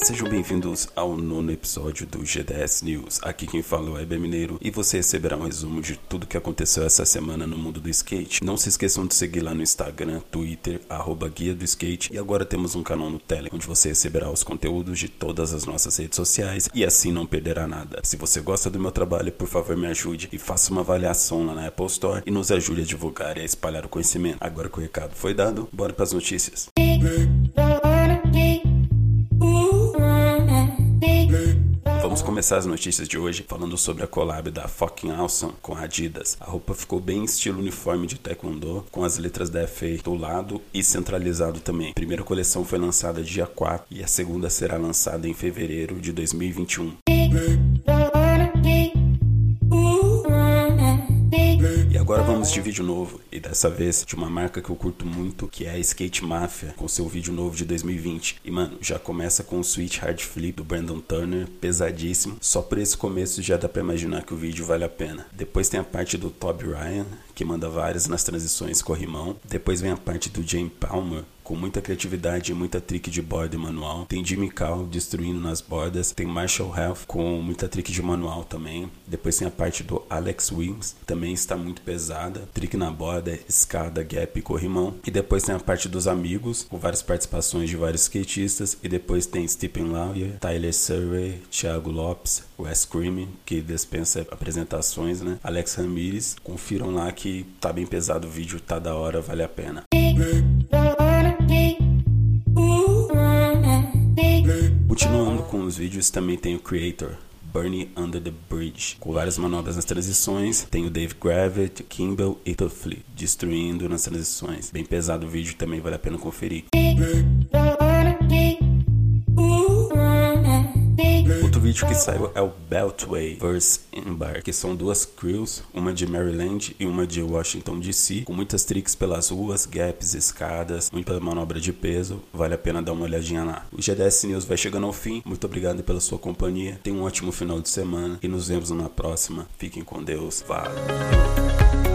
Bem-vindos ao nono episódio do GDS News. Aqui quem fala é Eber Mineiro e você receberá um resumo de tudo que aconteceu essa semana no mundo do skate. Não se esqueçam de seguir lá no Instagram, Twitter, arroba Guia do Skate e agora temos um canal no Telegram onde você receberá os conteúdos de todas as nossas redes sociais e assim não perderá nada. Se você gosta do meu trabalho, por favor me ajude e faça uma avaliação lá na Apple Store e nos ajude a divulgar e a espalhar o conhecimento. Agora que o recado foi dado, bora para as notícias. Vamos começar as notícias de hoje falando sobre a collab da Fucking Awesome com a Adidas. A roupa ficou bem estilo uniforme de taekwondo, com as letras da FA do lado e centralizado também. A primeira coleção foi lançada dia 4 e a segunda será lançada em fevereiro de 2021. Vamos de vídeo novo e dessa vez de uma marca que eu curto muito, que é a Skate Mafia, com seu vídeo novo de 2020. E mano, já começa com o Switch Hard Flip do Brandon Turner, pesadíssimo. Só por esse começo já dá para imaginar que o vídeo vale a pena. Depois tem a parte do Toby Ryan, que manda várias nas transições corrimão. Depois vem a parte do Jane Palmer, com muita criatividade e muita trick de borda e manual. Tem Jimmy Cal destruindo nas bordas. Tem Marshall Health com muita trick de manual também. Depois tem a parte do Alex Wings, também está muito pesada. Trick na borda, escada, gap e corrimão. E depois tem a parte dos amigos, com várias participações de vários skatistas. E depois tem Stephen Lawyer, Tyler Surrey, Thiago Lopes, Wes Creamy, que dispensa apresentações, né? Alex Ramirez. Confiram lá que tá bem pesado o vídeo, tá da hora, vale a pena. Continuando com os vídeos, também tem o Creator, Bernie Under the Bridge, com várias manobras nas transições. Tem o Dave Gravett, Kimball e Tuffley destruindo nas transições. Bem pesado o vídeo, também vale a pena conferir. Vídeo que saiu é o Beltway vs Embark, que são duas crews, uma de Maryland e uma de Washington DC, com muitas tricks pelas ruas, gaps, escadas, muita manobra de peso, vale a pena dar uma olhadinha lá. O GDS News vai chegando ao fim, muito obrigado pela sua companhia, tenha um ótimo final de semana e nos vemos na próxima. Fiquem com Deus, valeu!